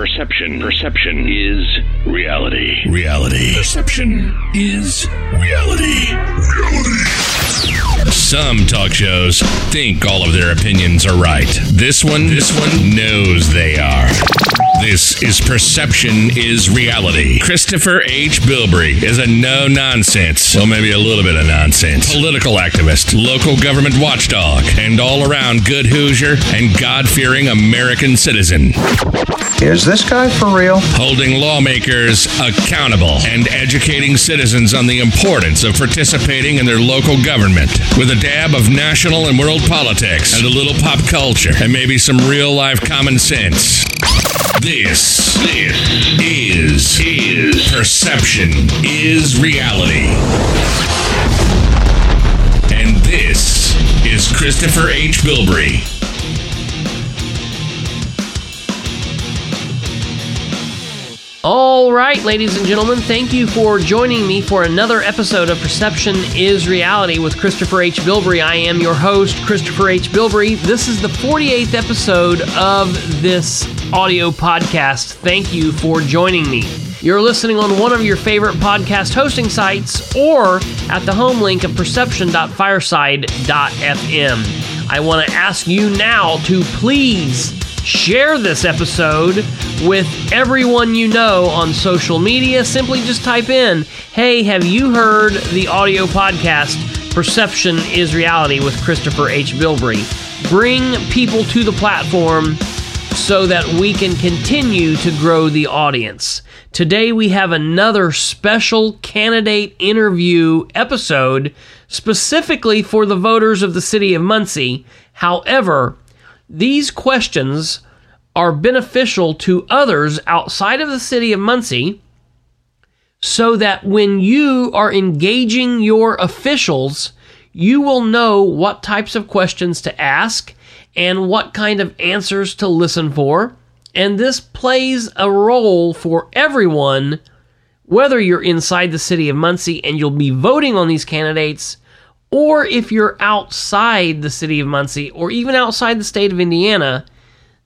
Perception. Perception is reality. Reality. Perception is reality. Reality. Some talk shows think all of their opinions are right. This one, this one knows they are. This is Perception is Reality. Christopher H. Bilbrey is a no nonsense, well, maybe a little bit of nonsense, political activist, local government watchdog, and all around good Hoosier and God fearing American citizen. Is this guy for real? Holding lawmakers accountable and educating citizens on the importance of participating in their local government with a dab of national and world politics and a little pop culture and maybe some real life common sense. This, this is, is perception is reality. And this is Christopher H. Bilbrey. All right, ladies and gentlemen, thank you for joining me for another episode of Perception is Reality with Christopher H. Bilbrey. I am your host, Christopher H. Bilbrey. This is the 48th episode of this audio podcast. Thank you for joining me. You're listening on one of your favorite podcast hosting sites or at the home link of perception.fireside.fm. I want to ask you now to please share this episode with everyone you know on social media. Simply just type in, Hey, have you heard the audio podcast Perception is Reality with Christopher H. Bilbrey? Bring people to the platform so that we can continue to grow the audience. Today we have another special candidate interview episode specifically for the voters of the city of Muncie. However, these questions are beneficial to others outside of the city of Muncie so that when you are engaging your officials, you will know what types of questions to ask and what kind of answers to listen for. And this plays a role for everyone, whether you're inside the city of Muncie and you'll be voting on these candidates, or if you're outside the city of Muncie or even outside the state of Indiana,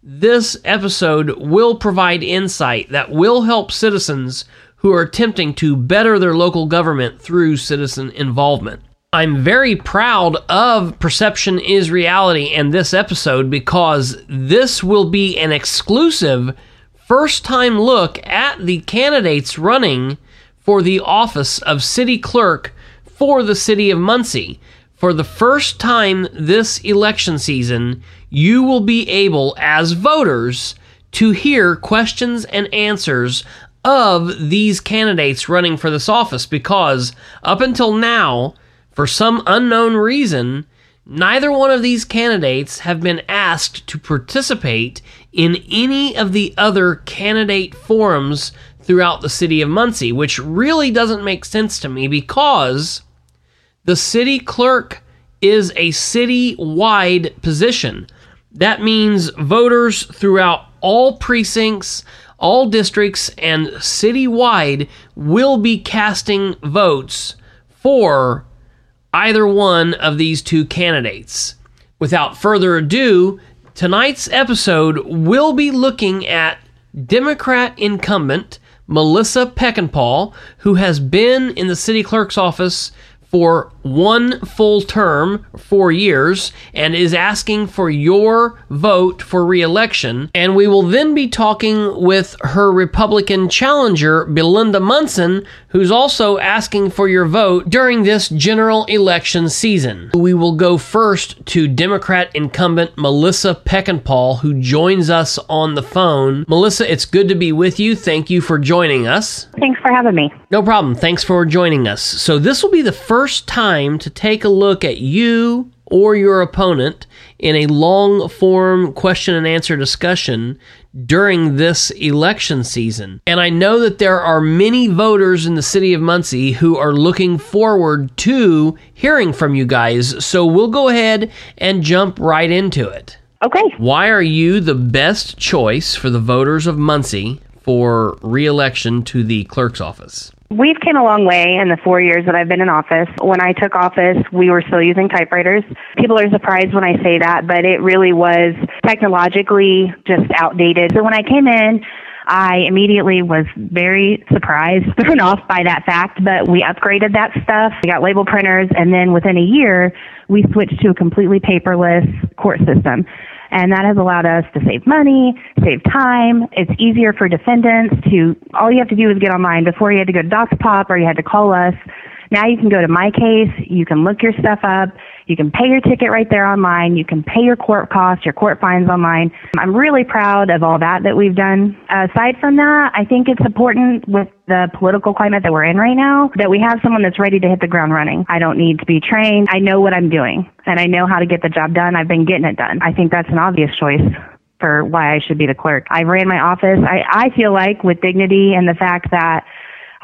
this episode will provide insight that will help citizens who are attempting to better their local government through citizen involvement. I'm very proud of Perception is Reality and this episode because this will be an exclusive first time look at the candidates running for the office of city clerk for the city of Muncie. For the first time this election season, you will be able, as voters, to hear questions and answers of these candidates running for this office because up until now, for some unknown reason, neither one of these candidates have been asked to participate in any of the other candidate forums throughout the city of Muncie, which really doesn't make sense to me because the city clerk is a city wide position. That means voters throughout all precincts, all districts, and citywide will be casting votes for either one of these two candidates. Without further ado, tonight's episode will be looking at Democrat incumbent Melissa Peckinpah, who has been in the city clerk's office for one full term, four years, and is asking for your vote for reelection. And we will then be talking with her Republican challenger, Belinda Munson, who's also asking for your vote during this general election season. We will go first to Democrat incumbent Melissa Peckinpah, who joins us on the phone. Melissa, it's good to be with you. Thank you for joining us. Thanks for having me. No problem. Thanks for joining us. So, this will be the first time to take a look at you or your opponent in a long form question and answer discussion during this election season. And I know that there are many voters in the city of Muncie who are looking forward to hearing from you guys. So we'll go ahead and jump right into it. Okay. Why are you the best choice for the voters of Muncie for reelection to the clerk's office? We've came a long way in the four years that I've been in office. When I took office, we were still using typewriters. People are surprised when I say that, but it really was technologically just outdated. So when I came in, I immediately was very surprised, thrown off by that fact, but we upgraded that stuff. We got label printers, and then within a year, we switched to a completely paperless court system. And that has allowed us to save money, save time. It's easier for defendants to, all you have to do is get online. Before you had to go to Doxpop or you had to call us. Now you can go to MyCase, you can look your stuff up, you can pay your ticket right there online, you can pay your court costs, your court fines online. I'm really proud of all that that we've done. Aside from that, I think it's important with the political climate that we're in right now that we have someone that's ready to hit the ground running. I don't need to be trained. I know what I'm doing and I know how to get the job done. I've been getting it done. I think that's an obvious choice for why I should be the clerk. I ran my office. I, I feel like with dignity and the fact that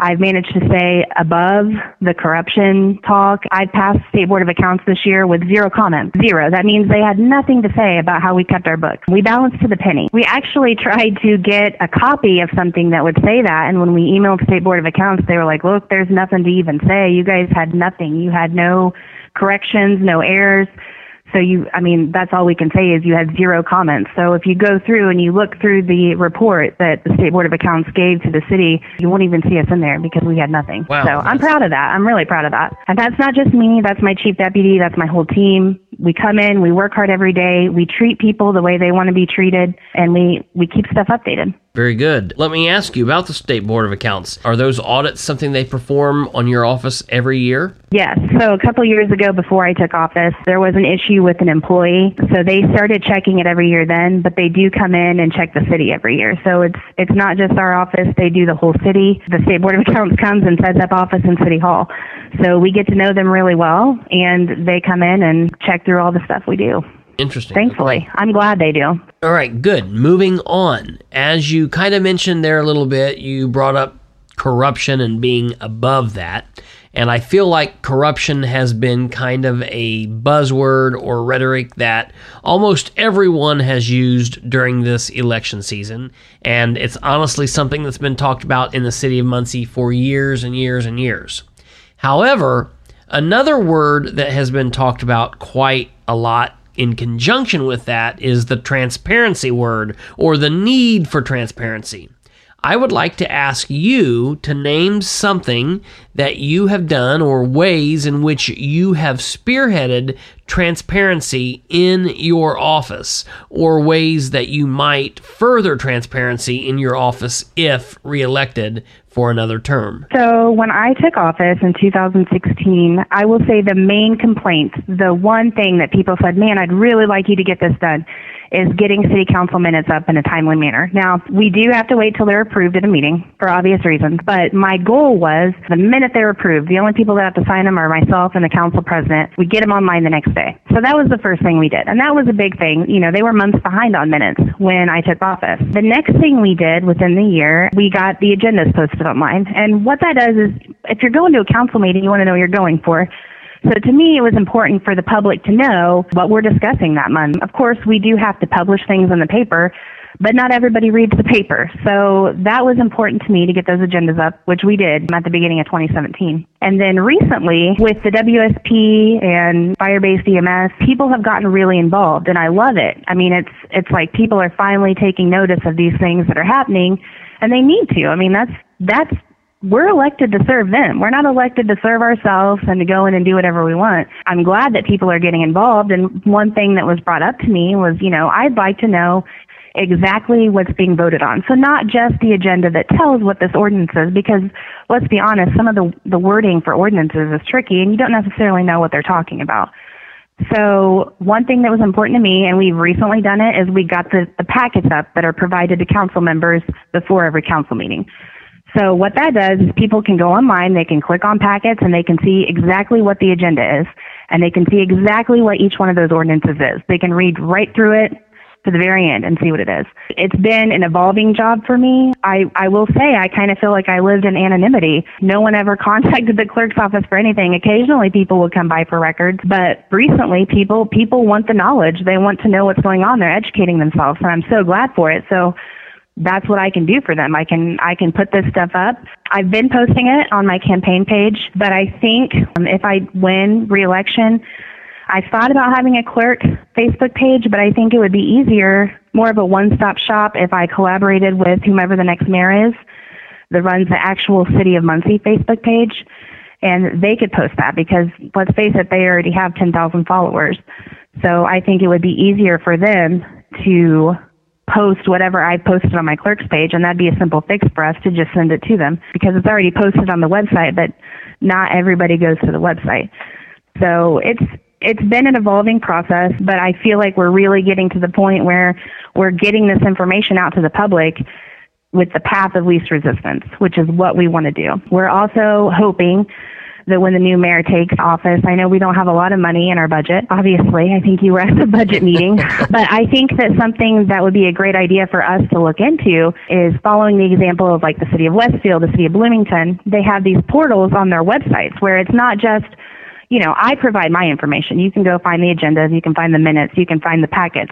I've managed to stay above the corruption talk. I passed State Board of Accounts this year with zero comments. Zero. That means they had nothing to say about how we kept our books. We balanced to the penny. We actually tried to get a copy of something that would say that, and when we emailed State Board of Accounts, they were like, look, there's nothing to even say. You guys had nothing. You had no corrections, no errors. So you, I mean, that's all we can say is you had zero comments. So if you go through and you look through the report that the State Board of Accounts gave to the city, you won't even see us in there because we had nothing. Wow, so I'm proud of that. I'm really proud of that. And that's not just me. That's my chief deputy. That's my whole team. We come in, we work hard every day. We treat people the way they want to be treated and we, we keep stuff updated. Very good. Let me ask you about the State Board of Accounts. Are those audits something they perform on your office every year? Yes. So a couple years ago, before I took office, there was an issue with an employee. So they started checking it every year then, but they do come in and check the city every year. So it's it's not just our office; they do the whole city. The State Board of Accounts comes and sets up office in City Hall. So we get to know them really well, and they come in and check through all the stuff we do. Interesting. Thankfully, Okay. I'm glad they do. All right, good. Moving on. As you kind of mentioned there a little bit, you brought up corruption and being above that. And I feel like corruption has been kind of a buzzword or rhetoric that almost everyone has used during this election season. And it's honestly something that's been talked about in the city of Muncie for years and years and years. However, another word that has been talked about quite a lot in conjunction with that is the transparency word or the need for transparency. I would like to ask you to name something that you have done or ways in which you have spearheaded transparency in your office or ways that you might further transparency in your office if reelected for another term. So when I took office in 2016, I will say the main complaint, the one thing that people said, man, I'd really like you to get this done, is getting city council minutes up in a timely manner. Now, we do have to wait till they're approved at a meeting for obvious reasons, but my goal was the minute they're approved, the only people that have to sign them are myself and the council president. We get them online the next day. So that was the first thing we did. And that was a big thing. You know, they were months behind on minutes when I took office. The next thing we did within the year, we got the agendas posted online. And what that does is if you're going to a council meeting, you want to know what you're going for. So to me, it was important for the public to know what we're discussing that month. Of course, we do have to publish things in the paper, but not everybody reads the paper. So that was important to me to get those agendas up, which we did at the beginning of 2017. And then recently, with the WSP and Firebase EMS, people have gotten really involved, and I love it. I mean, it's it's like people are finally taking notice of these things that are happening, and they need to. I mean, that's that's we're elected to serve them. We're not elected to serve ourselves and to go in and do whatever we want. I'm glad that people are getting involved. And one thing that was brought up to me was, you know, I'd like to know exactly what's being voted on. So not just the agenda that tells what this ordinance is, because let's be honest, some of the, the wording for ordinances is tricky and you don't necessarily know what they're talking about. So one thing that was important to me, and we've recently done it, is we got the, the packets up that are provided to council members before every council meeting. So what that does is people can go online, they can click on packets, and they can see exactly what the agenda is, and they can see exactly what each one of those ordinances is. They can read right through it to the very end and see what it is. It's been an evolving job for me. I, I will say I kind of feel like I lived in anonymity. No one ever contacted the clerk's office for anything. Occasionally people would come by for records, but recently people people want the knowledge. They want to know what's going on. They're educating themselves, and I'm so glad for it. So that's what I can do for them. I can I can put this stuff up. I've been posting it on my campaign page, but I think um, if I win reelection, I thought about having a clerk Facebook page, but I think it would be easier more of a one-stop shop if I collaborated with whomever the next mayor is that runs the actual City of Muncie Facebook page, and they could post that because let's face it, they already have 10,000 followers. So I think it would be easier for them to post whatever I posted on my clerk's page, and that'd be a simple fix for us to just send it to them because it's already posted on the website, but not everybody goes to the website. So it's it's been an evolving process, but I feel like we're really getting to the point where we're getting this information out to the public with the path of least resistance, which is what we want to do. We're also hoping that when the new mayor takes office, I know we don't have a lot of money in our budget. Obviously, I think you were at the budget meeting, but I think that something that would be a great idea for us to look into is following the example of like the city of Westfield, the city of Bloomington. They have these portals on their websites where it's not just you know, I provide my information. You can go find the agendas, you can find the minutes, you can find the packets,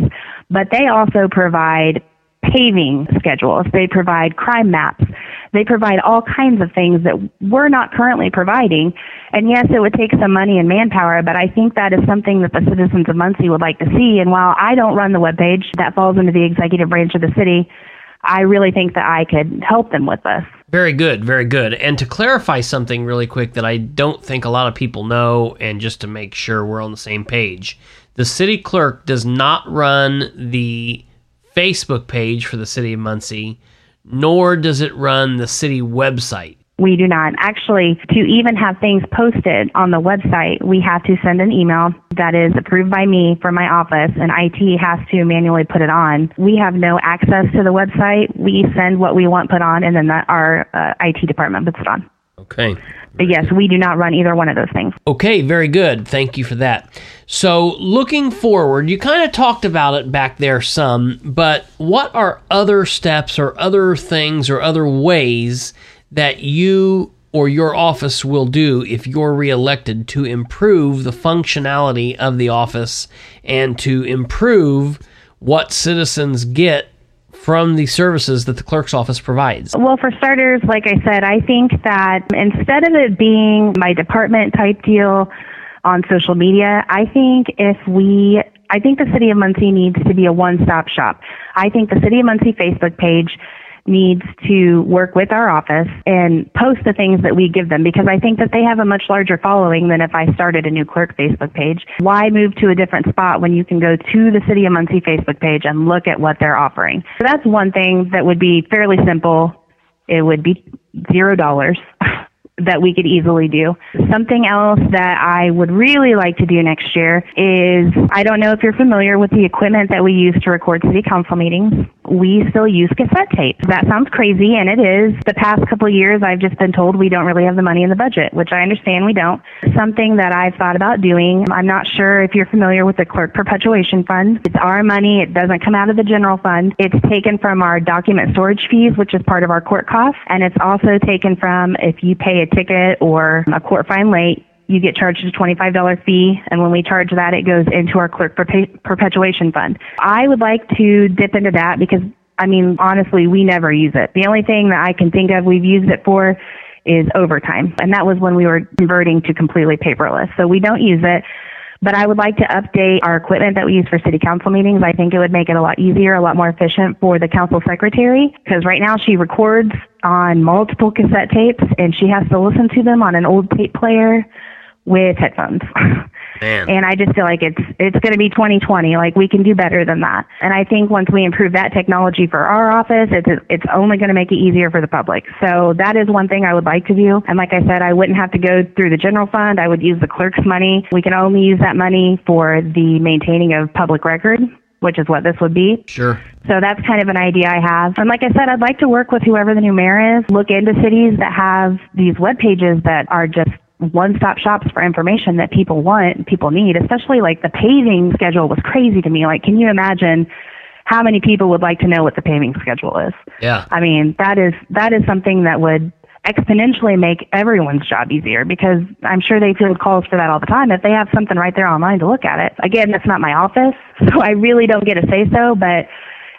but they also provide paving schedules. They provide crime maps. They provide all kinds of things that we're not currently providing. And yes, it would take some money and manpower, but I think that is something that the citizens of Muncie would like to see. And while I don't run the webpage, that falls into the executive branch of the city. I really think that I could help them with this. Very good, very good. And to clarify something really quick that I don't think a lot of people know, and just to make sure we're on the same page, the city clerk does not run the Facebook page for the city of Muncie, nor does it run the city website. We do not. Actually, to even have things posted on the website, we have to send an email that is approved by me from my office, and IT has to manually put it on. We have no access to the website. We send what we want put on, and then the, our uh, IT department puts it on. Okay. But yes, we do not run either one of those things. Okay, very good. Thank you for that. So, looking forward, you kind of talked about it back there some, but what are other steps or other things or other ways that you or your office will do if you're reelected to improve the functionality of the office and to improve what citizens get from the services that the clerk's office provides? Well, for starters, like I said, I think that instead of it being my department type deal on social media, I think if we I think the city of Muncie needs to be a one-stop shop. I think the city of Muncie Facebook page needs to work with our office and post the things that we give them because I think that they have a much larger following than if I started a new clerk Facebook page. Why move to a different spot when you can go to the City of Muncie Facebook page and look at what they're offering? So that's one thing that would be fairly simple. It would be zero dollars. that we could easily do. Something else that I would really like to do next year is I don't know if you're familiar with the equipment that we use to record city council meetings. We still use cassette tape. That sounds crazy, and it is. The past couple years, I've just been told we don't really have the money in the budget, which I understand we don't. Something that I've thought about doing, I'm not sure if you're familiar with the Clerk Perpetuation Fund. It's our money. It doesn't come out of the general fund. It's taken from our document storage fees, which is part of our court costs, and it's also taken from if you pay a ticket or a court fine late, you get charged a $25 fee, and when we charge that, it goes into our clerk perpetuation fund. I would like to dip into that because, I mean, honestly, we never use it. The only thing that I can think of we've used it for is overtime, and that was when we were converting to completely paperless. So we don't use it. But I would like to update our equipment that we use for city council meetings. I think it would make it a lot easier, a lot more efficient for the council secretary because right now she records on multiple cassette tapes and she has to listen to them on an old tape player with headphones. Man. And I just feel like it's it's going to be 2020. Like we can do better than that. And I think once we improve that technology for our office, it's it's only going to make it easier for the public. So that is one thing I would like to do. And like I said, I wouldn't have to go through the general fund. I would use the clerk's money. We can only use that money for the maintaining of public record which is what this would be. Sure. So that's kind of an idea I have. And like I said, I'd like to work with whoever the new mayor is, look into cities that have these web pages that are just one-stop shops for information that people want, people need, especially like the paving schedule was crazy to me. Like, can you imagine how many people would like to know what the paving schedule is? Yeah. I mean, that is that is something that would exponentially make everyone's job easier because I'm sure they field calls for that all the time. If they have something right there online to look at it. Again, that's not my office, so I really don't get to say so, but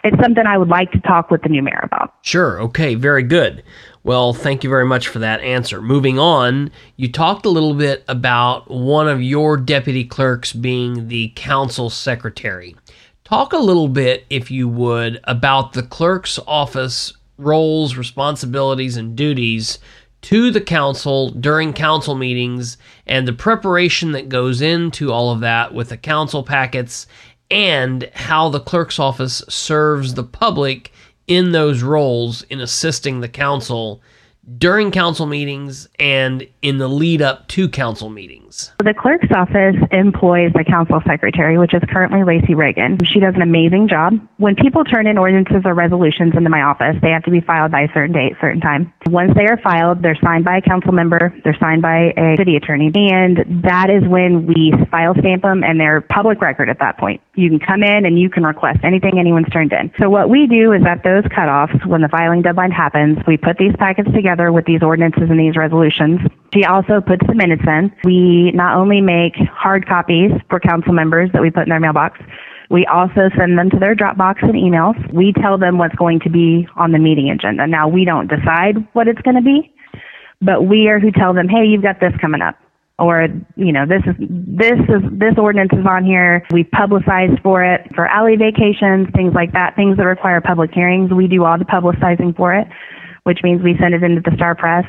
it's something I would like to talk with the new mayor about. Sure. Okay. Very good. Well, thank you very much for that answer. Moving on, you talked a little bit about one of your deputy clerks being the council secretary. Talk a little bit, if you would, about the clerk's office roles, responsibilities, and duties to the council during council meetings and the preparation that goes into all of that with the council packets and how the clerk's office serves the public in those roles in assisting the council during council meetings and in the lead up to council meetings. The clerk's office employs the council secretary, which is currently Lacey Reagan. She does an amazing job. When people turn in ordinances or resolutions into my office, they have to be filed by a certain date, certain time. Once they are filed, they're signed by a council member, they're signed by a city attorney, and that is when we file stamp them and they're public record at that point. You can come in and you can request anything anyone's turned in. So what we do is at those cutoffs, when the filing deadline happens, we put these packets together with these ordinances and these resolutions. She also puts the minutes in. We not only make hard copies for council members that we put in their mailbox, we also send them to their Dropbox and emails. We tell them what's going to be on the meeting agenda. Now, we don't decide what it's going to be, but we are who tell them, hey, you've got this coming up. Or, you know, this is, this is, this ordinance is on here. We've publicized for it for alley vacations, things like that, things that require public hearings. We do all the publicizing for it, which means we send it into the Star Press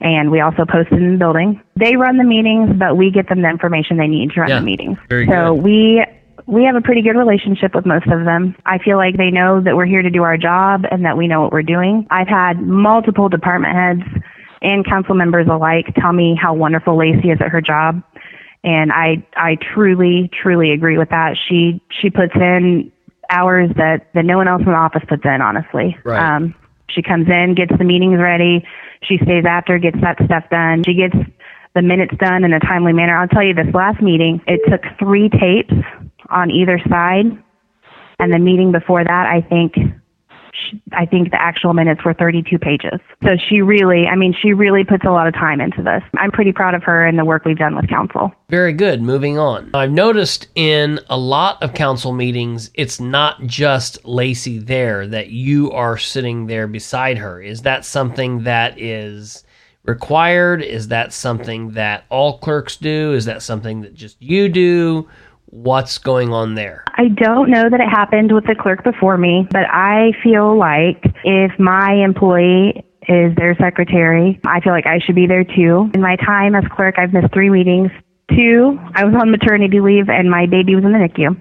and we also post it in the building. They run the meetings, but we get them the information they need to run Yeah, the meetings. very so good. we we have a pretty good relationship with most of them. I feel like they know that we're here to do our job and that we know what we're doing. I've had multiple department heads and council members alike tell me how wonderful Lacey is at her job. And I I truly, truly agree with that. She she puts in hours that, that no one else in the office puts in, honestly. Right. Um, she comes in, gets the meetings ready. She stays after, gets that stuff done. She gets the minutes done in a timely manner. I'll tell you, this last meeting, it took three tapes on either side, and the meeting before that, I think, I think the actual minutes were 32 pages. So she really, I mean, she really puts a lot of time into this. I'm pretty proud of her and the work we've done with council. Very good. Moving on. I've noticed in a lot of council meetings, it's not just Lacey there, that you are sitting there beside her. Is that something that is required? Is that something that all clerks do? Is that something that just you do? What's going on there? I don't know that it happened with the clerk before me, but I feel like if my employee is their secretary, I feel like I should be there too. In my time as clerk, I've missed three meetings. Two, I was on maternity leave and my baby was in the NICU.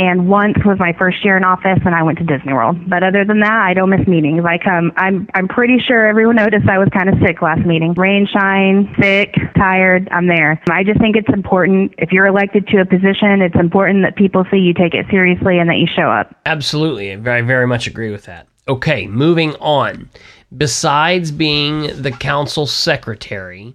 And once was my first year in office and I went to Disney World. But other than that, I don't miss meetings. I come, um, I'm, I'm pretty sure everyone noticed I was kind of sick last meeting. Rain, shine, sick, tired, I'm there. I just think it's important. If you're elected to a position, it's important that people see you take it seriously and that you show up. Absolutely. I very, very much agree with that. Okay, moving on. Besides being the council secretary,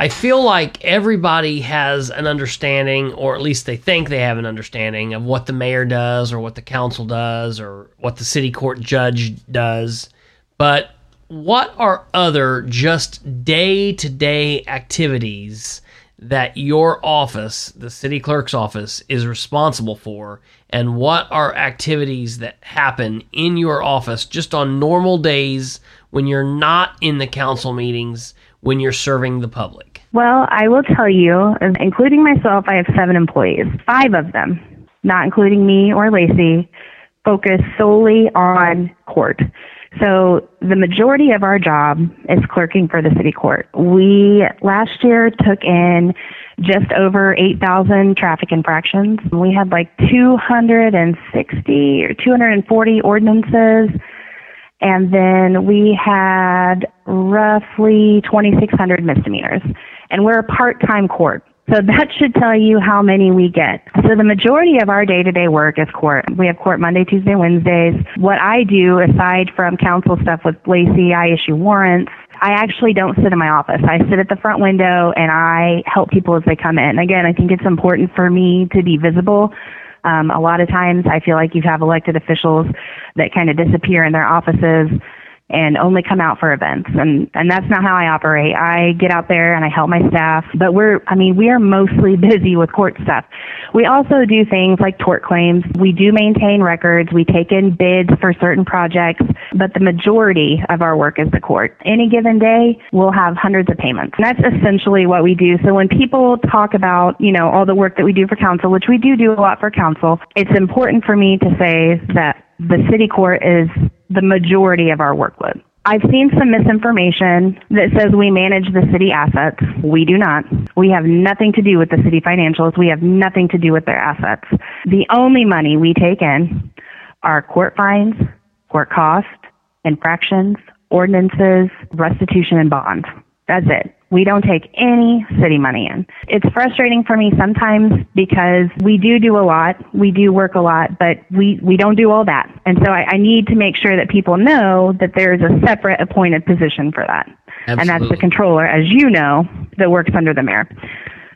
I feel like everybody has an understanding, or at least they think they have an understanding, of what the mayor does, or what the council does, or what the city court judge does. But what are other just day to day activities that your office, the city clerk's office, is responsible for? And what are activities that happen in your office just on normal days when you're not in the council meetings, when you're serving the public? Well, I will tell you, including myself, I have seven employees. Five of them, not including me or Lacey, focus solely on court. So the majority of our job is clerking for the city court. We last year took in just over 8,000 traffic infractions. We had like 260 or 240 ordinances. And then we had roughly 2,600 misdemeanors. And we're a part-time court. So that should tell you how many we get. So the majority of our day-to-day work is court. We have court Monday, Tuesday, Wednesdays. What I do, aside from council stuff with Lacey, I issue warrants. I actually don't sit in my office. I sit at the front window and I help people as they come in. Again, I think it's important for me to be visible. Um, a lot of times I feel like you have elected officials that kind of disappear in their offices and only come out for events. And, and that's not how I operate. I get out there and I help my staff, but we're, I mean, we are mostly busy with court stuff. We also do things like tort claims. We do maintain records. We take in bids for certain projects, but the majority of our work is the court. Any given day, we'll have hundreds of payments. And that's essentially what we do. So when people talk about, you know, all the work that we do for council, which we do do a lot for council, it's important for me to say that the city court is the majority of our workload. I've seen some misinformation that says we manage the city assets. We do not. We have nothing to do with the city financials. We have nothing to do with their assets. The only money we take in are court fines, court costs, infractions, ordinances, restitution, and bonds. That's it. We don't take any city money in. It's frustrating for me sometimes because we do do a lot, we do work a lot, but we, we don't do all that. And so I, I need to make sure that people know that there's a separate appointed position for that. Absolutely. And that's the controller, as you know, that works under the mayor.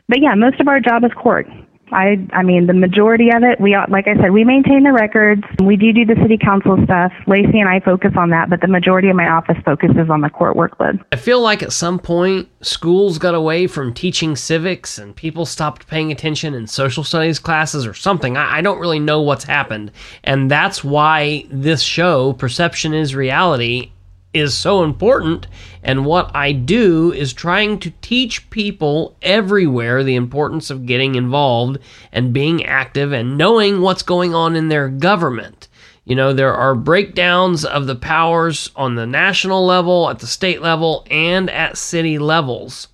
But yeah, most of our job is court. I I mean the majority of it we like I said we maintain the records. We do do the city council stuff. Lacey and I focus on that but the majority of my office focuses on the court workload I feel like at some point schools got away from teaching civics and people stopped paying attention in social studies classes or something. I, I don't really know what's happened. And that's why this show perception is reality is so important. And what I do is trying to teach people everywhere the importance of getting involved and being active and knowing what's going on in their government. You know, there are breakdowns of the powers on the national level, at the state level, and at city levels.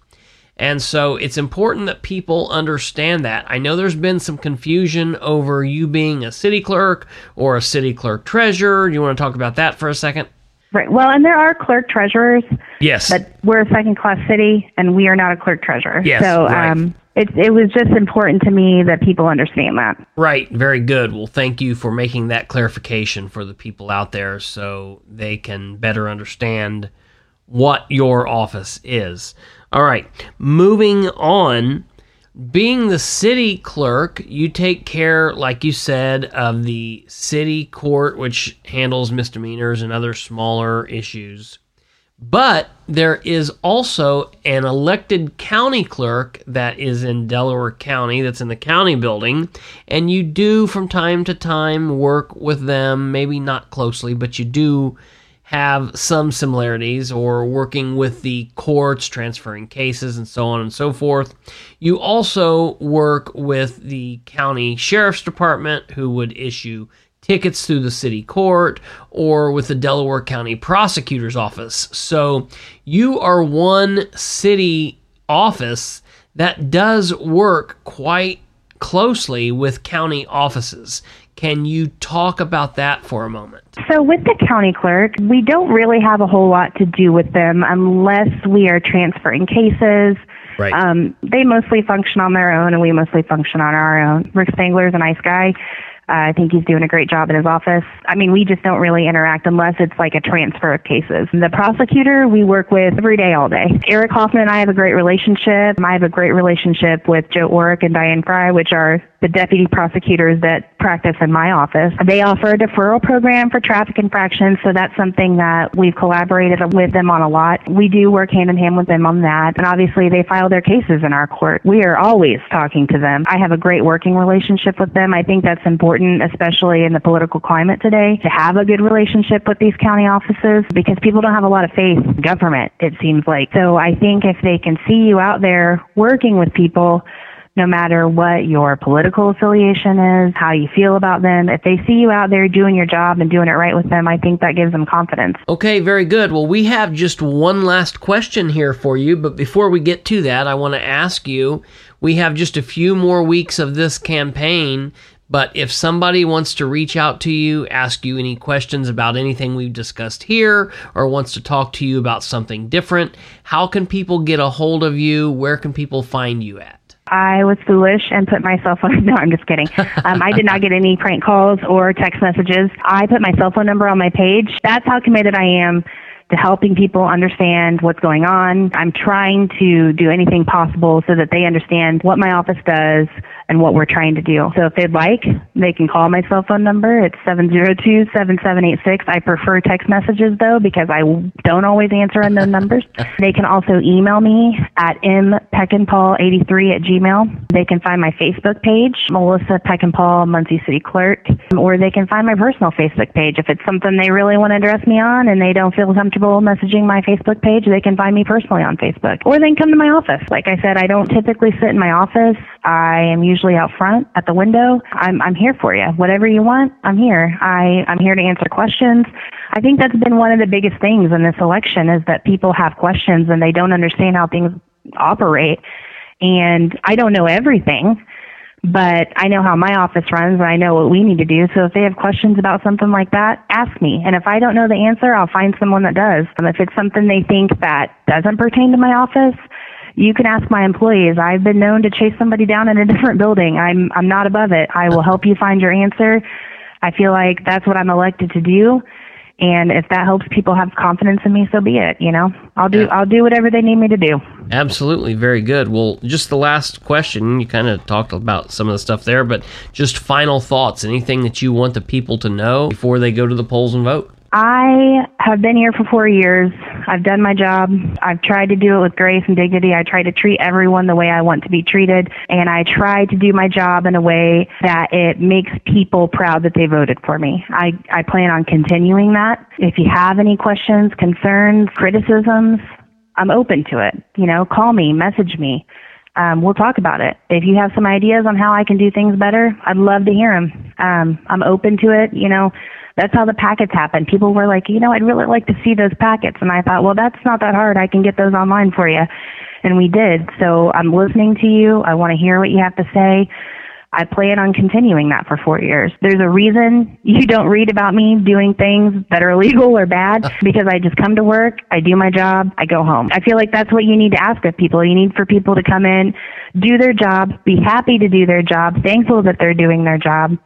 And so it's important that people understand that. I know there's been some confusion over you being a city clerk or a city clerk treasurer. You want to talk about that for a second? Right. Well, and there are clerk treasurers. Yes. But we're a second class city and we are not a clerk treasurer. Yes, So right. um, it, it was just important to me that people understand that. Right, very good. Well, thank you for making that clarification for the people out there so they can better understand what your office is. All right, moving on. Being the city clerk, you take care, like you said, of the city court, which handles misdemeanors and other smaller issues. But there is also an elected county clerk that is in Delaware County, that's in the county building, and you do from time to time work with them, maybe not closely, but you do have some similarities or working with the courts, transferring cases, and so on and so forth. You also work with the county sheriff's department, who would issue tickets through the city court or with the Delaware County Prosecutor's Office. So you are one city office that does work quite closely with county offices. Can you talk about that for a moment? So with the county clerk, we don't really have a whole lot to do with them unless we are transferring cases. Right. Um, they mostly function on their own, and we mostly function on our own. Rick Spangler is a nice guy. Uh, I think he's doing a great job in his office. I mean, we just don't really interact unless it's like a transfer of cases. The prosecutor we work with every day, all day. Eric Hoffman and I have a great relationship. I have a great relationship with Joe Orick and Diane Fry, which are the deputy prosecutors that practice in my office. They offer a deferral program for traffic infractions, so that's something that we've collaborated with them on a lot. We do work hand in hand with them on that, and obviously they file their cases in our court. We are always talking to them. I have a great working relationship with them. I think that's important, especially in the political climate today, to have a good relationship with these county offices because people don't have a lot of faith in government, it seems like. So I think if they can see you out there working with people, no matter what your political affiliation is, how you feel about them. If they see you out there doing your job and doing it right with them, I think that gives them confidence. Okay, very good. Well, we have just one last question here for you, but before we get to that, I want to ask you we have just a few more weeks of this campaign. But if somebody wants to reach out to you, ask you any questions about anything we've discussed here, or wants to talk to you about something different, how can people get a hold of you? Where can people find you at? I was foolish and put my cell phone. No, I'm just kidding. Um, I did not get any prank calls or text messages. I put my cell phone number on my page. That's how committed I am to helping people understand what's going on. I'm trying to do anything possible so that they understand what my office does and what we're trying to do. So if they'd like, they can call my cell phone number. It's 702-7786. I prefer text messages though because I don't always answer unknown numbers. They can also email me at mpeckinpah83 at gmail. They can find my Facebook page, Melissa Peckinpah, Muncie City Clerk, or they can find my personal Facebook page. If it's something they really want to address me on and they don't feel comfortable messaging my Facebook page, they can find me personally on Facebook. Or they can come to my office. Like I said, I don't typically sit in my office. I am usually out front at the window. I'm I'm here for you. Whatever you want, I'm here. I I'm here to answer questions. I think that's been one of the biggest things in this election is that people have questions and they don't understand how things operate. And I don't know everything, but I know how my office runs and I know what we need to do. So if they have questions about something like that, ask me. And if I don't know the answer, I'll find someone that does. And if it's something they think that doesn't pertain to my office, you can ask my employees. I've been known to chase somebody down in a different building. I'm I'm not above it. I will help you find your answer. I feel like that's what I'm elected to do. And if that helps people have confidence in me, so be it. You know, I'll do Yeah. I'll do whatever they need me to do. Absolutely, very good. Well, just the last question, you kind of talked about some of the stuff there, but just final thoughts, anything that you want the people to know before they go to the polls and vote? I have been here for four years. I've done my job. I've tried to do it with grace and dignity. I try to treat everyone the way I want to be treated. And I try to do my job in a way that it makes people proud that they voted for me. I, I plan on continuing that. If you have any questions, concerns, criticisms, I'm open to it. You know, call me, message me. Um, we'll talk about it. If you have some ideas on how I can do things better, I'd love to hear them. Um, I'm open to it. You know, that's how the packets happen. People were like, you know, I'd really like to see those packets. And I thought, well, that's not that hard. I can get those online for you. And we did. So I'm listening to you. I want to hear what you have to say. I plan on continuing that for four years. There's a reason you don't read about me doing things that are illegal or bad because I just come to work, I do my job, I go home. I feel like that's what you need to ask of people. You need for people to come in, do their job, be happy to do their job, thankful that they're doing their job.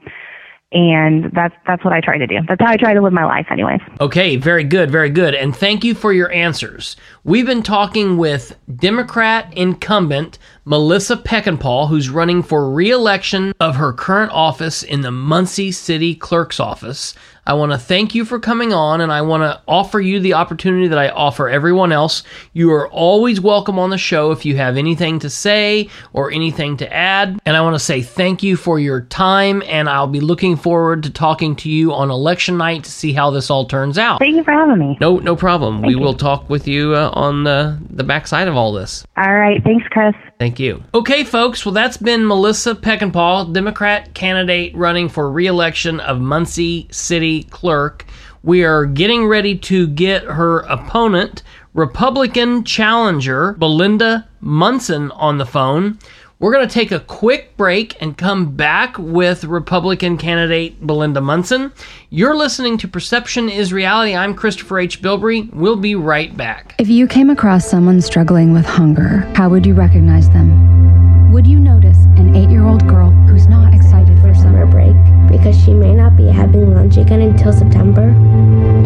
And that's that's what I try to do. That's how I try to live my life anyways. Okay, very good, very good. And thank you for your answers. We've been talking with Democrat incumbent Melissa Peckinpah, who's running for re election of her current office in the Muncie City Clerk's Office. I want to thank you for coming on, and I want to offer you the opportunity that I offer everyone else. You are always welcome on the show if you have anything to say or anything to add. And I want to say thank you for your time, and I'll be looking forward to talking to you on election night to see how this all turns out. Thank you for having me. No, no problem. we you. will talk with you uh, on the the backside of all this. All right, thanks, Chris. Thank you. Okay, folks. Well, that's been Melissa Peckinpah, Democrat candidate running for re-election of Muncie City Clerk. We are getting ready to get her opponent, Republican challenger Belinda Munson, on the phone. We're going to take a quick break and come back with Republican candidate Belinda Munson. You're listening to Perception is Reality. I'm Christopher H. Bilbrey. We'll be right back. If you came across someone struggling with hunger, how would you recognize them? Would you notice an eight year old girl who's not excited for summer break because she may not having lunch again until September.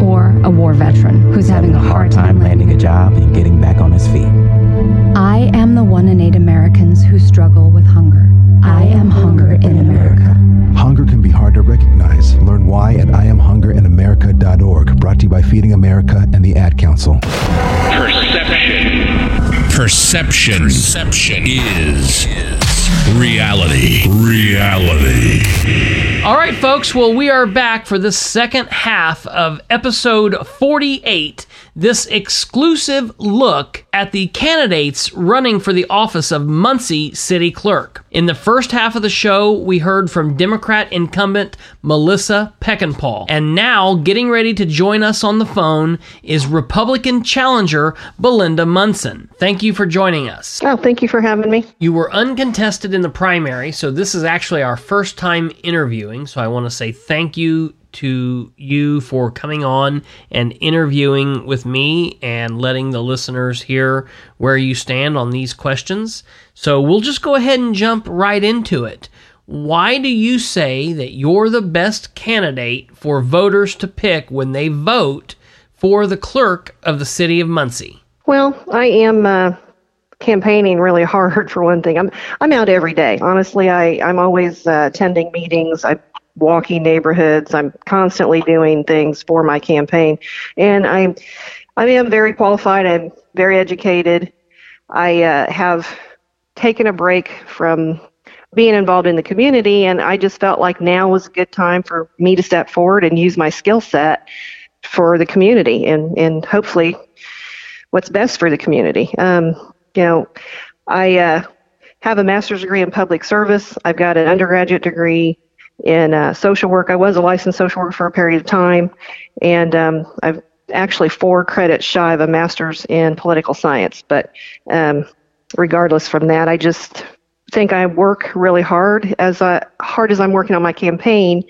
or a war veteran who's having a hard time landing a job and getting back on his feet. I am the one in eight Americans who struggle with hunger. I am hunger in America. Hunger can be hard to recognize. Learn why at IamHungerInAmerica.org. Brought to you by Feeding America and the Ad Council. Perception. Perception. Perception is reality. Reality. All right, folks. Well, we are back for the second half of episode 48. This exclusive look at the candidates running for the office of Muncie City Clerk. In the first half of the show, we heard from Democrat incumbent Melissa Peckinpah. And now, getting ready to join us on the phone is Republican challenger Belinda Munson. Thank you for joining us. Oh, thank you for having me. You were uncontested in the primary, so this is actually our first time interviewing. So I want to say thank you to you for coming on and interviewing with me and letting the listeners hear where you stand on these questions. So we'll just go ahead and jump right into it. Why do you say that you're the best candidate for voters to pick when they vote for the clerk of the city of Muncie? Well, I am uh, campaigning really hard for one thing. I'm I'm out every day. Honestly, I I'm always uh, attending meetings. I'm walking neighborhoods. I'm constantly doing things for my campaign, and I'm I am very qualified. I'm very educated. I uh, have taken a break from being involved in the community, and I just felt like now was a good time for me to step forward and use my skill set for the community and, and hopefully what's best for the community. Um, you know, I uh, have a master's degree in public service. I've got an undergraduate degree in uh, social work. I was a licensed social worker for a period of time, and um, I've actually four credits shy of a master's in political science. But um, regardless from that, I just think I work really hard as uh, hard as I'm working on my campaign.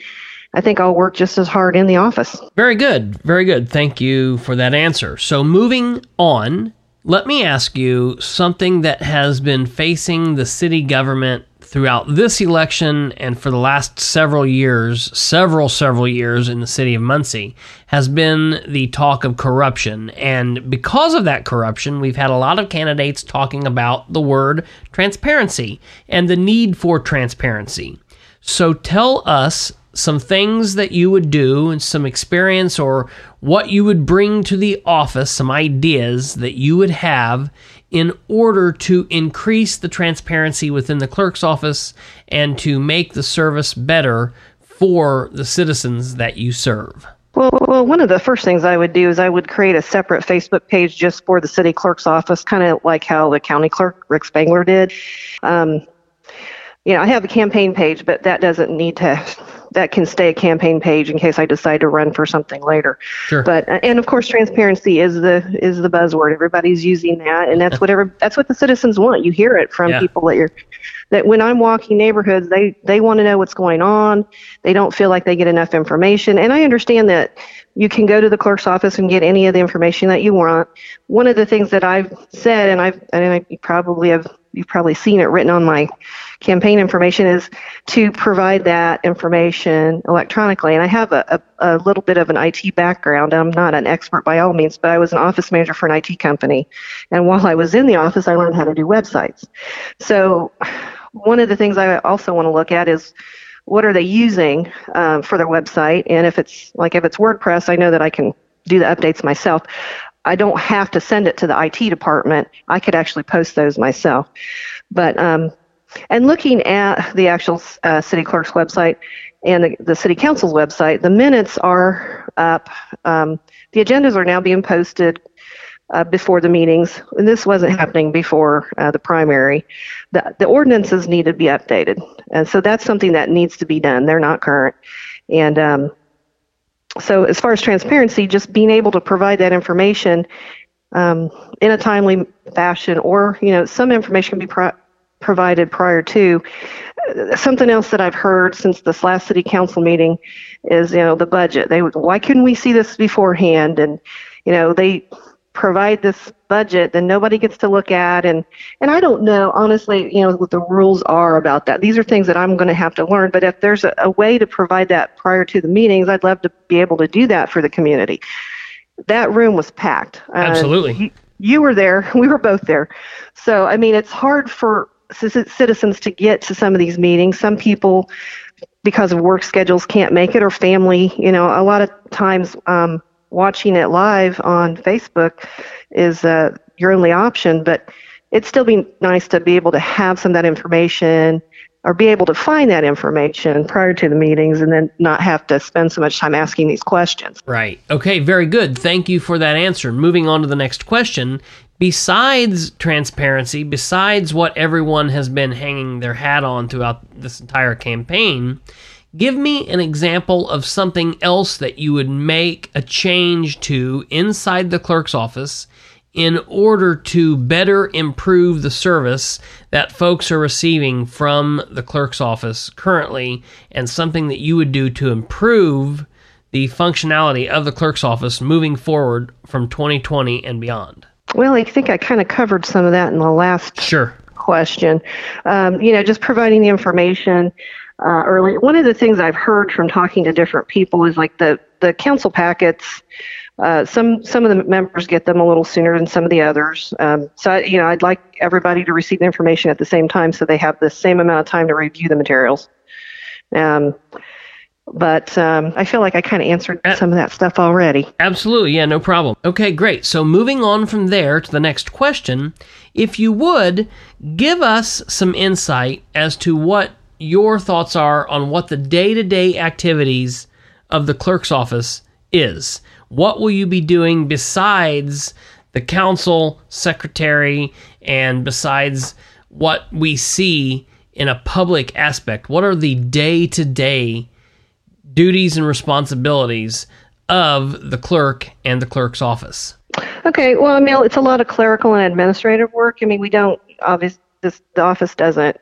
I think I'll work just as hard in the office. Very good. Very good. Thank you for that answer. So, moving on, let me ask you something that has been facing the city government throughout this election and for the last several years, several, several years in the city of Muncie, has been the talk of corruption. And because of that corruption, we've had a lot of candidates talking about the word transparency and the need for transparency. So tell us some things that you would do and some experience or what you would bring to the office, some ideas that you would have in order to increase the transparency within the clerk's office and to make the service better for the citizens that you serve? Well, well, one of the first things I would do is I would create a separate Facebook page just for the city clerk's office, kind of like how the county clerk Rick Spangler did. Um, you know, I have a campaign page, but that doesn't need to that can stay a campaign page in case I decide to run for something later. Sure. But uh, and of course transparency is the is the buzzword. Everybody's using that and that's whatever that's what the citizens want. You hear it from Yeah. people that you're that when I'm walking neighborhoods, they they want to know what's going on. They don't feel like they get enough information. And I understand that you can go to the clerk's office and get any of the information that you want. One of the things that I've said, and I've and I you probably have you've probably seen it written on my campaign information, is to provide that information electronically. And I have a, a, a little bit of an IT background. I'm not an expert by all means, but I was an office manager for an IT company. And while I was in the office, I learned how to do websites. So one of the things I also want to look at is what are they using um, for their website and if it's like if it's wordpress i know that i can do the updates myself i don't have to send it to the it department. I could actually post those myself. But um, and looking at the actual uh, city clerk's website and the, the city council's website the minutes are up. Um, the agendas are now being posted uh, before the meetings, and this wasn't happening before uh, the primary. The, the ordinances need to be updated, and so that's something that needs to be done. They're not current, and um, so as far as transparency, just being able to provide that information um, in a timely fashion, or you know, some information can be pro- provided prior to. Uh, Something else that I've heard since this last city council meeting is, you know, the budget. They why couldn't we see this beforehand? And you know, they provide this budget then nobody gets to look at. And and I don't know honestly you know what the rules are about that. These are things that I'm going to have to learn. But if there's a, a way to provide that prior to the meetings I'd love to be able to do that for the community. That room was packed. Uh, Absolutely. you, you were there. We were both there. So I mean it's hard for ci- citizens to get to some of these meetings. Some people because of work schedules can't make it or family you know a lot of times um, watching it live on facebook is uh, your only option but it'd still be nice to be able to have some of that information or be able to find that information prior to the meetings and then not have to spend so much time asking these questions Right. Okay, very good. Thank you for that answer. Moving on to the next question. Besides transparency, besides what everyone has been hanging their hat on throughout this entire campaign, give me an example of something else that you would make a change to inside the clerk's office in order to better improve the service that folks are receiving from the clerk's office currently, and something that you would do to improve the functionality of the clerk's office moving forward from 2020 and beyond. well i think i kind of covered some of that in the last Sure. question. Um, you know, just providing the information uh, early. One of the things I've heard from talking to different people is like the the council packets Uh, some some of the members get them a little sooner than some of the others. Um, so I, you know, I'd like everybody to receive the information at the same time, so they have the same amount of time to review the materials. Um, but um, I feel like I kind of answered some of that stuff already. Absolutely, yeah, no problem. Okay, great. So moving on from there to the next question, if you would give us some insight as to what your thoughts are on what the day-to-day activities of the clerk's office is. What will you be doing besides the council secretary and besides what we see in a public aspect? What are the day-to-day duties and responsibilities of the clerk and the clerk's office? Okay, well, I mean, it's a lot of clerical and administrative work. I mean, we don't obviously this the office doesn't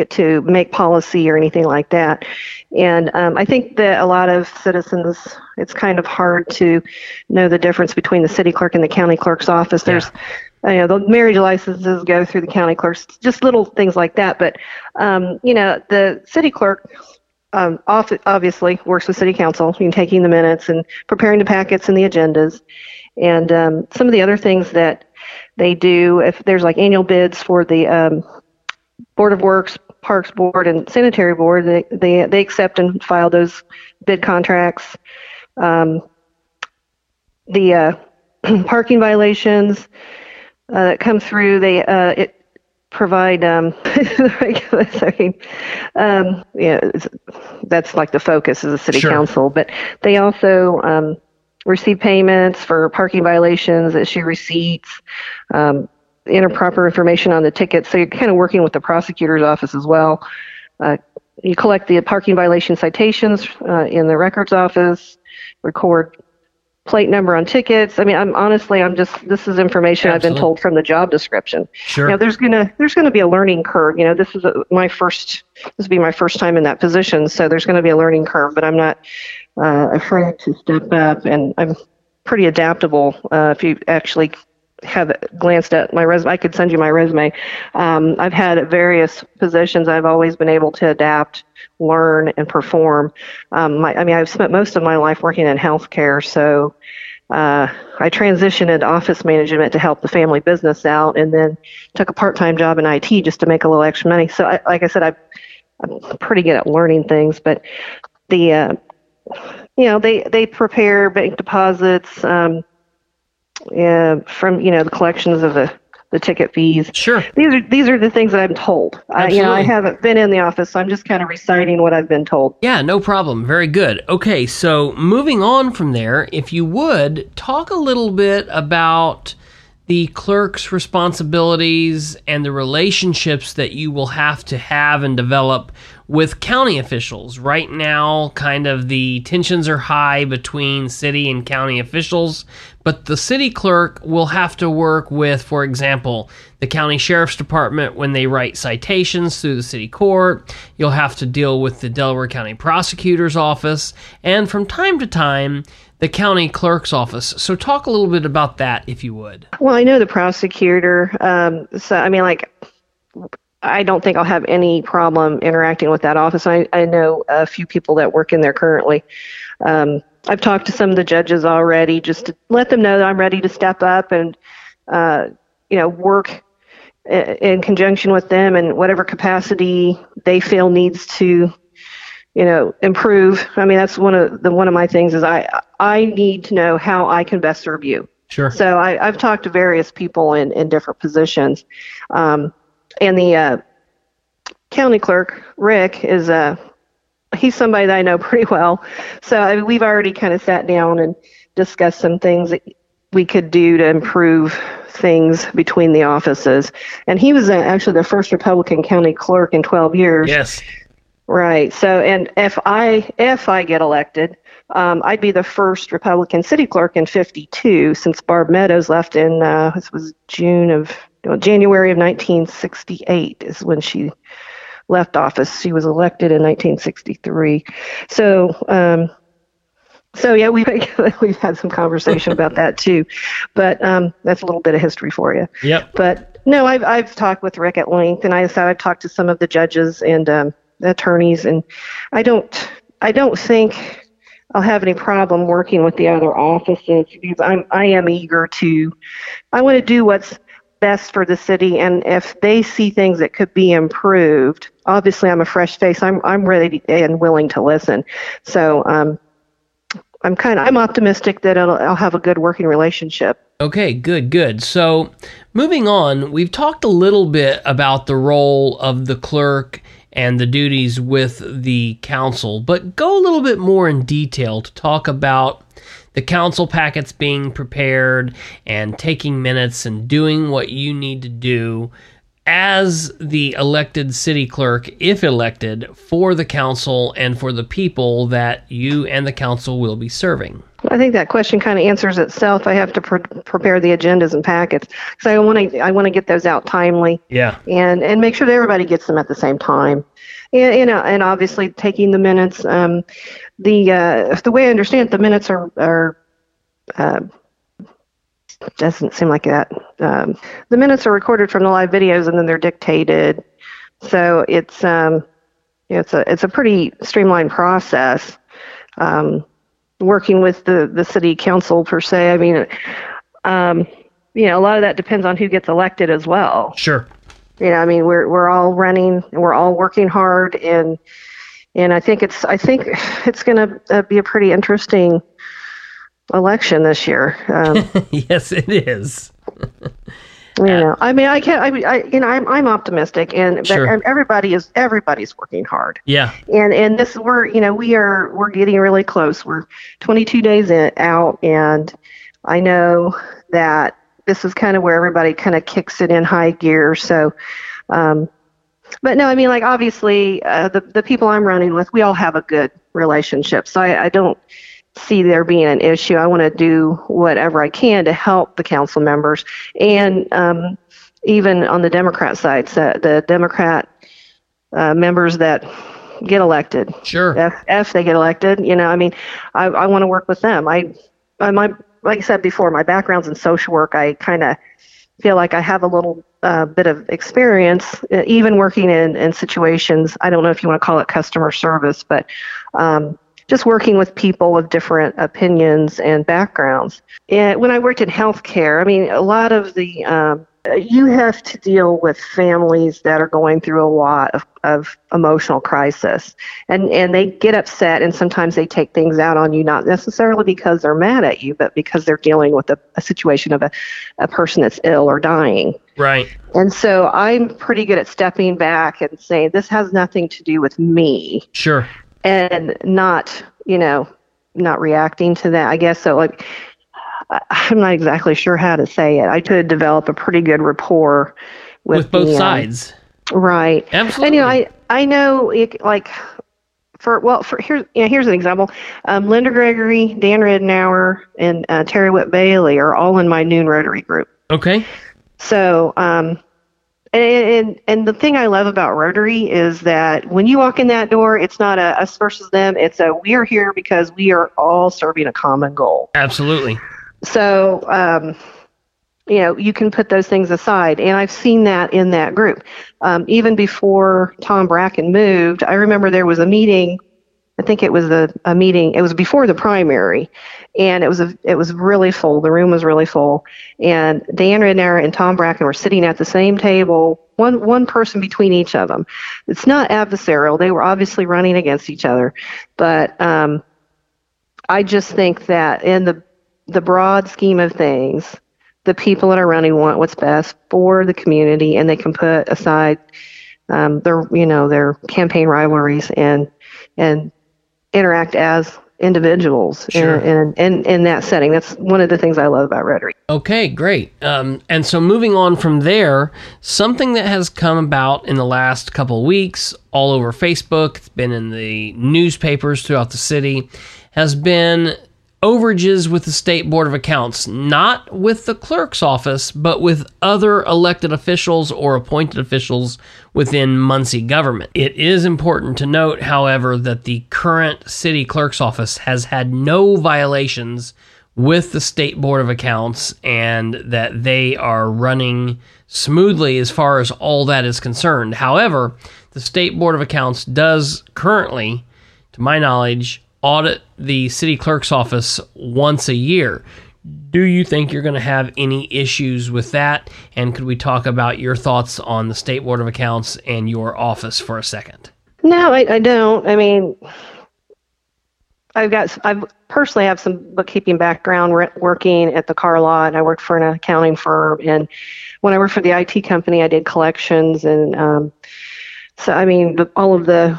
get to make policy or anything like that. And um, I think that a lot of citizens, it's kind of hard to know the difference between the city clerk and the county clerk's office. There's you know, the marriage licenses go through the county clerks, just little things like that. But, um, you know, the city clerk um, obviously works with city council in taking the minutes and preparing the packets and the agendas. And um, some of the other things that they do, if there's like annual bids for the um, Board of Works, Parks Board, and Sanitary Board, they they, they accept and file those bid contracts. Um, the uh, parking violations uh, that come through, they uh, it provide um, I mean, um, yeah, that's like the focus of the city Sure. council, but they also um, receive payments for parking violations, issue receipts, um, enter proper information on the tickets. So you're kind of working with the prosecutor's office as well. Uh, you collect the parking violation citations uh, in the records office, record plate number on tickets. I mean, I'm honestly, I'm just this is information I've been told from the job description. Sure. Know, there's gonna there's gonna be a learning curve. You know, this is a, my first this will be my first time in that position, so there's gonna be a learning curve. But I'm not uh, afraid to step up, and I'm pretty adaptable. Uh, if you actually have glanced at my resume, I could send you my resume. Um, I've had various positions. I've always been able to adapt, learn, and perform. Um, my, I mean, I've spent most of my life working in healthcare, so uh, I transitioned into office management to help the family business out, and then took a part-time job in IT just to make a little extra money. So, I, like I said, I, I'm pretty good at learning things, but the uh, you know they they prepare bank deposits um, uh, from you know the collections of the the ticket fees. Sure. These are these are the things that I'm told. I, you know, I haven't been in the office, so I'm just kind of reciting what I've been told. Yeah, no problem. Very good. Okay, so moving on from there, if you would talk a little bit about the clerk's responsibilities and the relationships that you will have to have and develop with county officials. Right now, kind of the tensions are high between city and county officials, but the city clerk will have to work with, for example, the county sheriff's department when they write citations through the city court. You'll have to deal with the Delaware County prosecutor's office, and from time to time, the county clerk's office. So, talk a little bit about that, if you would. Well, I know the prosecutor. Um, so, I mean, like, I don't think I'll have any problem interacting with that office. I, I know a few people that work in there currently. Um, I've talked to some of the judges already just to let them know that I'm ready to step up and, uh, you know, work in conjunction with them in whatever capacity they feel needs to, you know, improve. I mean, that's one of the one of my things is I I need to know how I can best serve you. Sure. So I, I've talked to various people in, in different positions. Um, and the uh, county clerk, Rick, is uh, he's somebody that I know pretty well. So I mean, we've already kind of sat down and discussed some things that we could do to improve things between the offices. And he was uh, actually the first Republican county clerk in 12 years. Yes. Right. So, and if I if I get elected, um, I'd be the first Republican city clerk in '52 since Barb Meadows left in uh, this was June of no, January of 1968 is when she left office. She was elected in 1963. So. Um, so yeah, we've we've had some conversation about that too, but um, that's a little bit of history for you. Yep. But no, I've I've talked with Rick at length, and I said I've talked to some of the judges and um, attorneys, and I don't I don't think I'll have any problem working with the other offices because I'm I am eager to I want to do what's best for the city and if they see things that could be improved obviously i'm a fresh face. I'm i'm ready and willing to listen. So um i'm kind of i'm optimistic that i'll have a good working relationship. Okay, good, good. So, moving on, we've talked a little bit about the role of the clerk and the duties with the council, but go a little bit more in detail to talk about the council packets being prepared and taking minutes and doing what you need to do as the elected city clerk, if elected, for the council and for the people that you and the council will be serving? I think that question kind of answers itself. I have to pre- prepare the agendas and packets because I want to I want to get those out timely. Yeah. And and make sure that everybody gets them at the same time. And and, uh, and obviously taking the minutes. Um, the uh, the way I understand it, the minutes are are uh, doesn't seem like that. Um, the minutes are recorded from the live videos and then they're dictated. So it's um, it's a it's a pretty streamlined process. Um, working with the the city council per se. I mean, um, you know, a lot of that depends on who gets elected as well. Sure. You know, I mean, we're we're all running, we're all working hard, and and I think it's I think it's going to uh, be a pretty interesting election this year. Um, yes, it is. you know, I mean, I can't. I, I you know, I'm I'm optimistic, and Sure. everybody is everybody's working hard. Yeah. and and this we're you know we are we're getting really close we're 22 days in, out and i know that this is kind of where everybody kind of kicks it in high gear so um but no i mean like obviously uh, the the people i'm running with we all have a good relationship so i, I don't see there being an issue i want to do whatever i can to help the council members and um even on the democrat side so the democrat uh, members that get elected. Sure. If if they get elected, you know, I mean, I I want to work with them. I I my like I said before, my background's in social work. I kind of feel like I have a little uh, bit of experience, uh, even working in in situations. I don't know if you want to call it customer service, but um, just working with people with different opinions and backgrounds. And when I worked in healthcare, I mean, a lot of the um, you have to deal with families that are going through a lot of, of emotional crisis and and they get upset and sometimes they take things out on you not necessarily because they're mad at you but because they're dealing with a, a situation of a, a person that's ill or dying Right. and so i'm pretty good at stepping back and saying this has nothing to do with me Sure. And not you know not reacting to that i guess so like i'm not exactly sure how to say it i could develop a pretty good rapport with, With both the, um, sides. right Absolutely. and you know i i know it, like for well for here's you know, here's an example um, linda gregory dan ridenour and uh, terry Whitt bailey are all in my noon rotary group Okay. so, um, and, and and the thing I love about Rotary is that when you walk in that door, it's not a us versus them. It's a we're here because we are all serving a common goal. Absolutely. So, um, you know, you can put those things aside, and I've seen that in that group. Um, even before Tom Bracken moved, I remember there was a meeting. I think it was a, a meeting. It was before the primary, and it was a it was really full. The room was really full, and Dan Ridenour and Tom Bracken were sitting at the same table, one one person between each of them. It's not adversarial. They were obviously running against each other, but um, I just think that in the the broad scheme of things, the people that are running want what's best for the community, and they can put aside um, their you know their campaign rivalries and and interact as individuals Sure. in, in, in, in that setting. That's one of the things I love about Rotary. Okay, great. Um, and so moving on from there, something that has come about in the last couple of weeks all over Facebook, it's been in the newspapers throughout the city, has been overages with the State Board of Accounts, not with the clerk's office, but with other elected officials or appointed officials within Muncie government. It is important to note, however, that the current city clerk's office has had no violations with the State Board of Accounts and that they are running smoothly as far as all that is concerned. However, the State Board of Accounts does currently, to my knowledge, audit the city clerk's office once a year. Do you think you're going to have any issues with that? And could we talk about your thoughts on the State Board of Accounts and your office for a second? No, I, I don't. I mean, I've got I personally have some bookkeeping background working at the car lot. I worked for an accounting firm, and when I worked for the IT company, I did collections, and um, so I mean all of the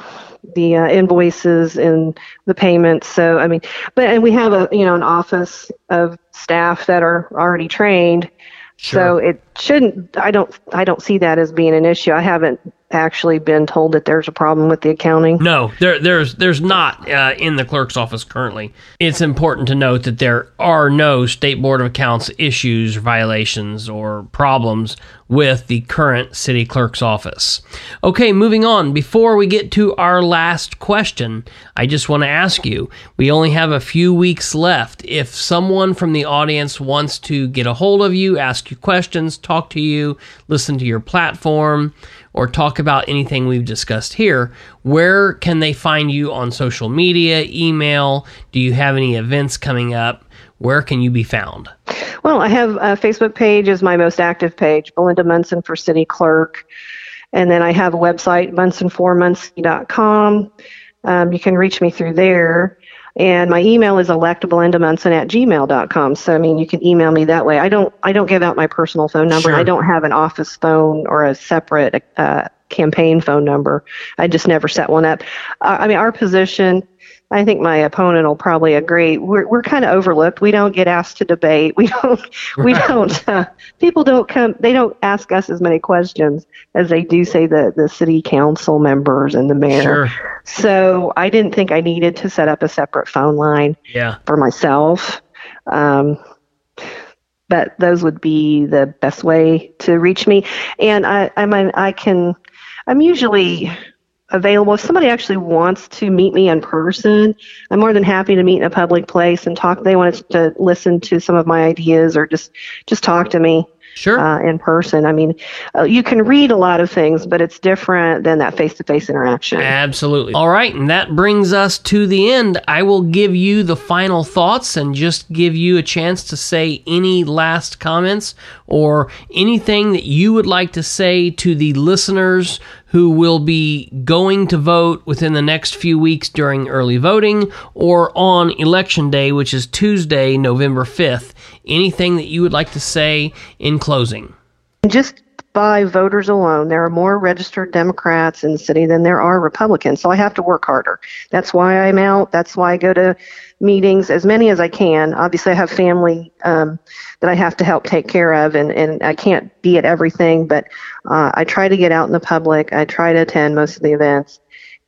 the uh, invoices and the payments. So I mean, but and we have a you know an office of staff that are already trained. Sure. So it shouldn't. I don't. I don't see that as being an issue. I haven't actually been told that there's a problem with the accounting? No, there, there's there's not uh, in the clerk's office currently. It's important to note that there are no state board of accounts issues, violations, or problems with the current city clerk's office. Okay, moving on. Before we get to our last question, I just want to ask you we only have a few weeks left. If someone from the audience wants to get a hold of you, ask you questions, talk to you, listen to your platform, or talk about anything we've discussed here, where can they find you on social media, email? Do you have any events coming up? Where can you be found? Well, I have a Facebook page is my most active page, Belinda Munson for City Clerk. And then I have a website, munsonformuncie.com. Um, you can reach me through there. And my email is electablendamunson at gmail.com. So, I mean, you can email me that way. I don't, I don't give out my personal phone number. Sure. I don't have an office phone or a separate uh, campaign phone number. I just never set one up. Uh, I mean, our position I think my opponent will probably agree. We're we're kind of overlooked. We don't get asked to debate. We don't. We don't. Uh, people don't come. They don't ask us as many questions as they do say the the city council members and the mayor. Sure. So I didn't think I needed to set up a separate phone line. Yeah. For myself. Um, but those would be the best way to reach me. And I, I mean, I can. I'm usually available. If somebody actually wants to meet me in person, I'm more than happy to meet in a public place and talk. They want to listen to some of my ideas or just just talk to me sure. Uh, in person. I mean uh, you can read a lot of things but it's different than that face-to-face interaction. Absolutely. All right and that brings us to the end. I will give you the final thoughts and just give you a chance to say any last comments or anything that you would like to say to the listeners who will be going to vote within the next few weeks during early voting or on election day which is tuesday november 5th anything that you would like to say in closing? Just by voters alone, there are more registered Democrats in the city than there are Republicans. So I have to work harder. That's why I'm out. That's why I go to meetings, as many as I can. Obviously, I have family um, that I have to help take care of, and, and I can't be at everything, but uh, I try to get out in the public. I try to attend most of the events.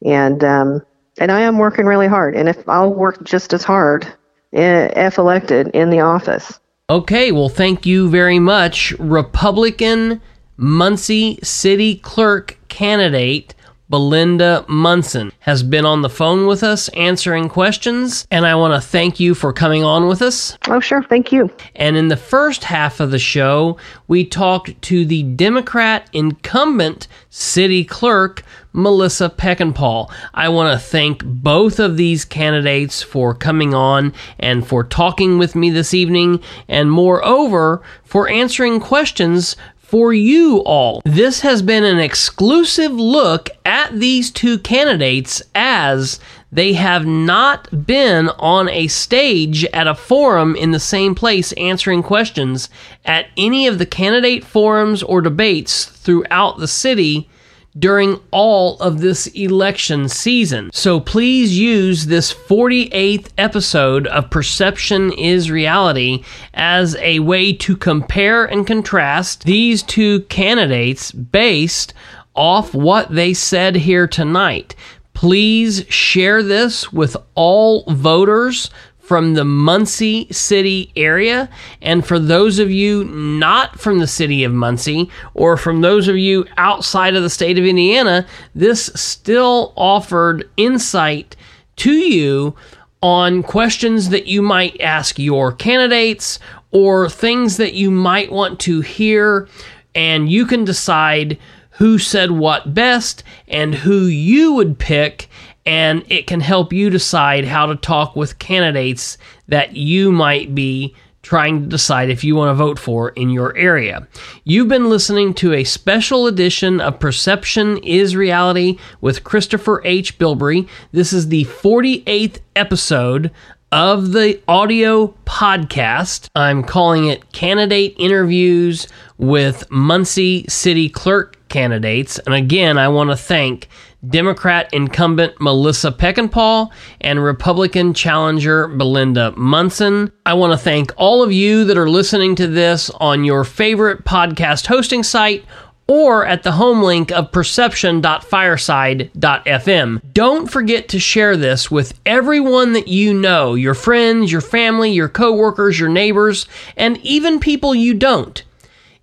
And, um, and I am working really hard. And if I'll work just as hard eh, if elected in the office. Okay, well, thank you very much, Republican Muncie City Clerk candidate Belinda Munson has been on the phone with us answering questions, and I want to thank you for coming on with us. Oh, sure. Thank you. And in the first half of the show, we talked to the Democrat incumbent city clerk, Melissa Peckinpah. I want to thank both of these candidates for coming on and for talking with me this evening, and moreover, for answering questions for you all. This has been an exclusive look at these two candidates as they have not been on a stage at a forum in the same place answering questions at any of the candidate forums or debates throughout the city during all of this election season. So please use this 48th episode of Perception is Reality as a way to compare and contrast these two candidates based off what they said here tonight. Please share this with all voters from the Muncie City area. And for those of you not from the city of Muncie, or from those of you outside of the state of Indiana, this still offered insight to you on questions that you might ask your candidates or things that you might want to hear. And you can decide who said what best and who you would pick and it can help you decide how to talk with candidates that you might be trying to decide if you want to vote for in your area. You've been listening to a special edition of Perception is Reality with Christopher H. Bilbrey. This is the 48th episode of the audio podcast. I'm calling it Candidate Interviews with Muncie City Clerk Candidates. And again, I want to thank Democrat incumbent Melissa Peckinpah and Republican challenger Belinda Munson. I want to thank all of you that are listening to this on your favorite podcast hosting site or at the home link of perception.fireside.fm. Don't forget to share this with everyone that you know, your friends, your family, your coworkers, your neighbors, and even people you don't.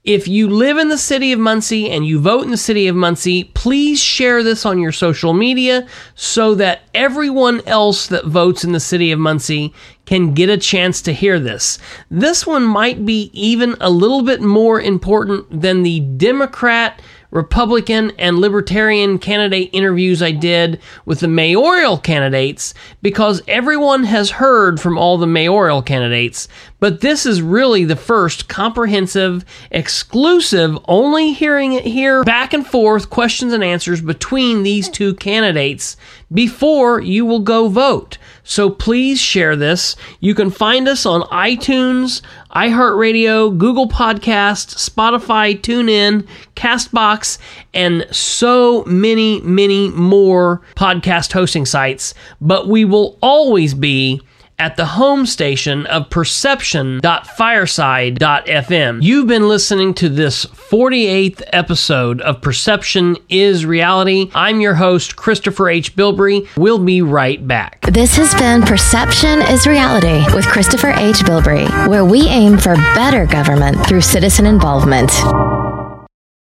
If you live in the city of Muncie and you vote in the city of Muncie, please share this on your social media so that everyone else that votes in the city of Muncie can get a chance to hear this. This one might be even a little bit more important than the Democrat Republican and Libertarian candidate interviews I did with the mayoral candidates because everyone has heard from all the mayoral candidates, but this is really the first comprehensive, exclusive, only hearing it here, back and forth questions and answers between these two candidates before you will go vote. So please share this. You can find us on iTunes, iHeartRadio, Google Podcasts, Spotify, TuneIn, Castbox, and so many, many more podcast hosting sites. But we will always be at the home station of perception.fireside.fm. You've been listening to this 48th episode of Perception is Reality. I'm your host, Christopher H. Bilbrey. We'll be right back. This has been Perception is Reality with Christopher H. Bilbrey, where we aim for better government through citizen involvement.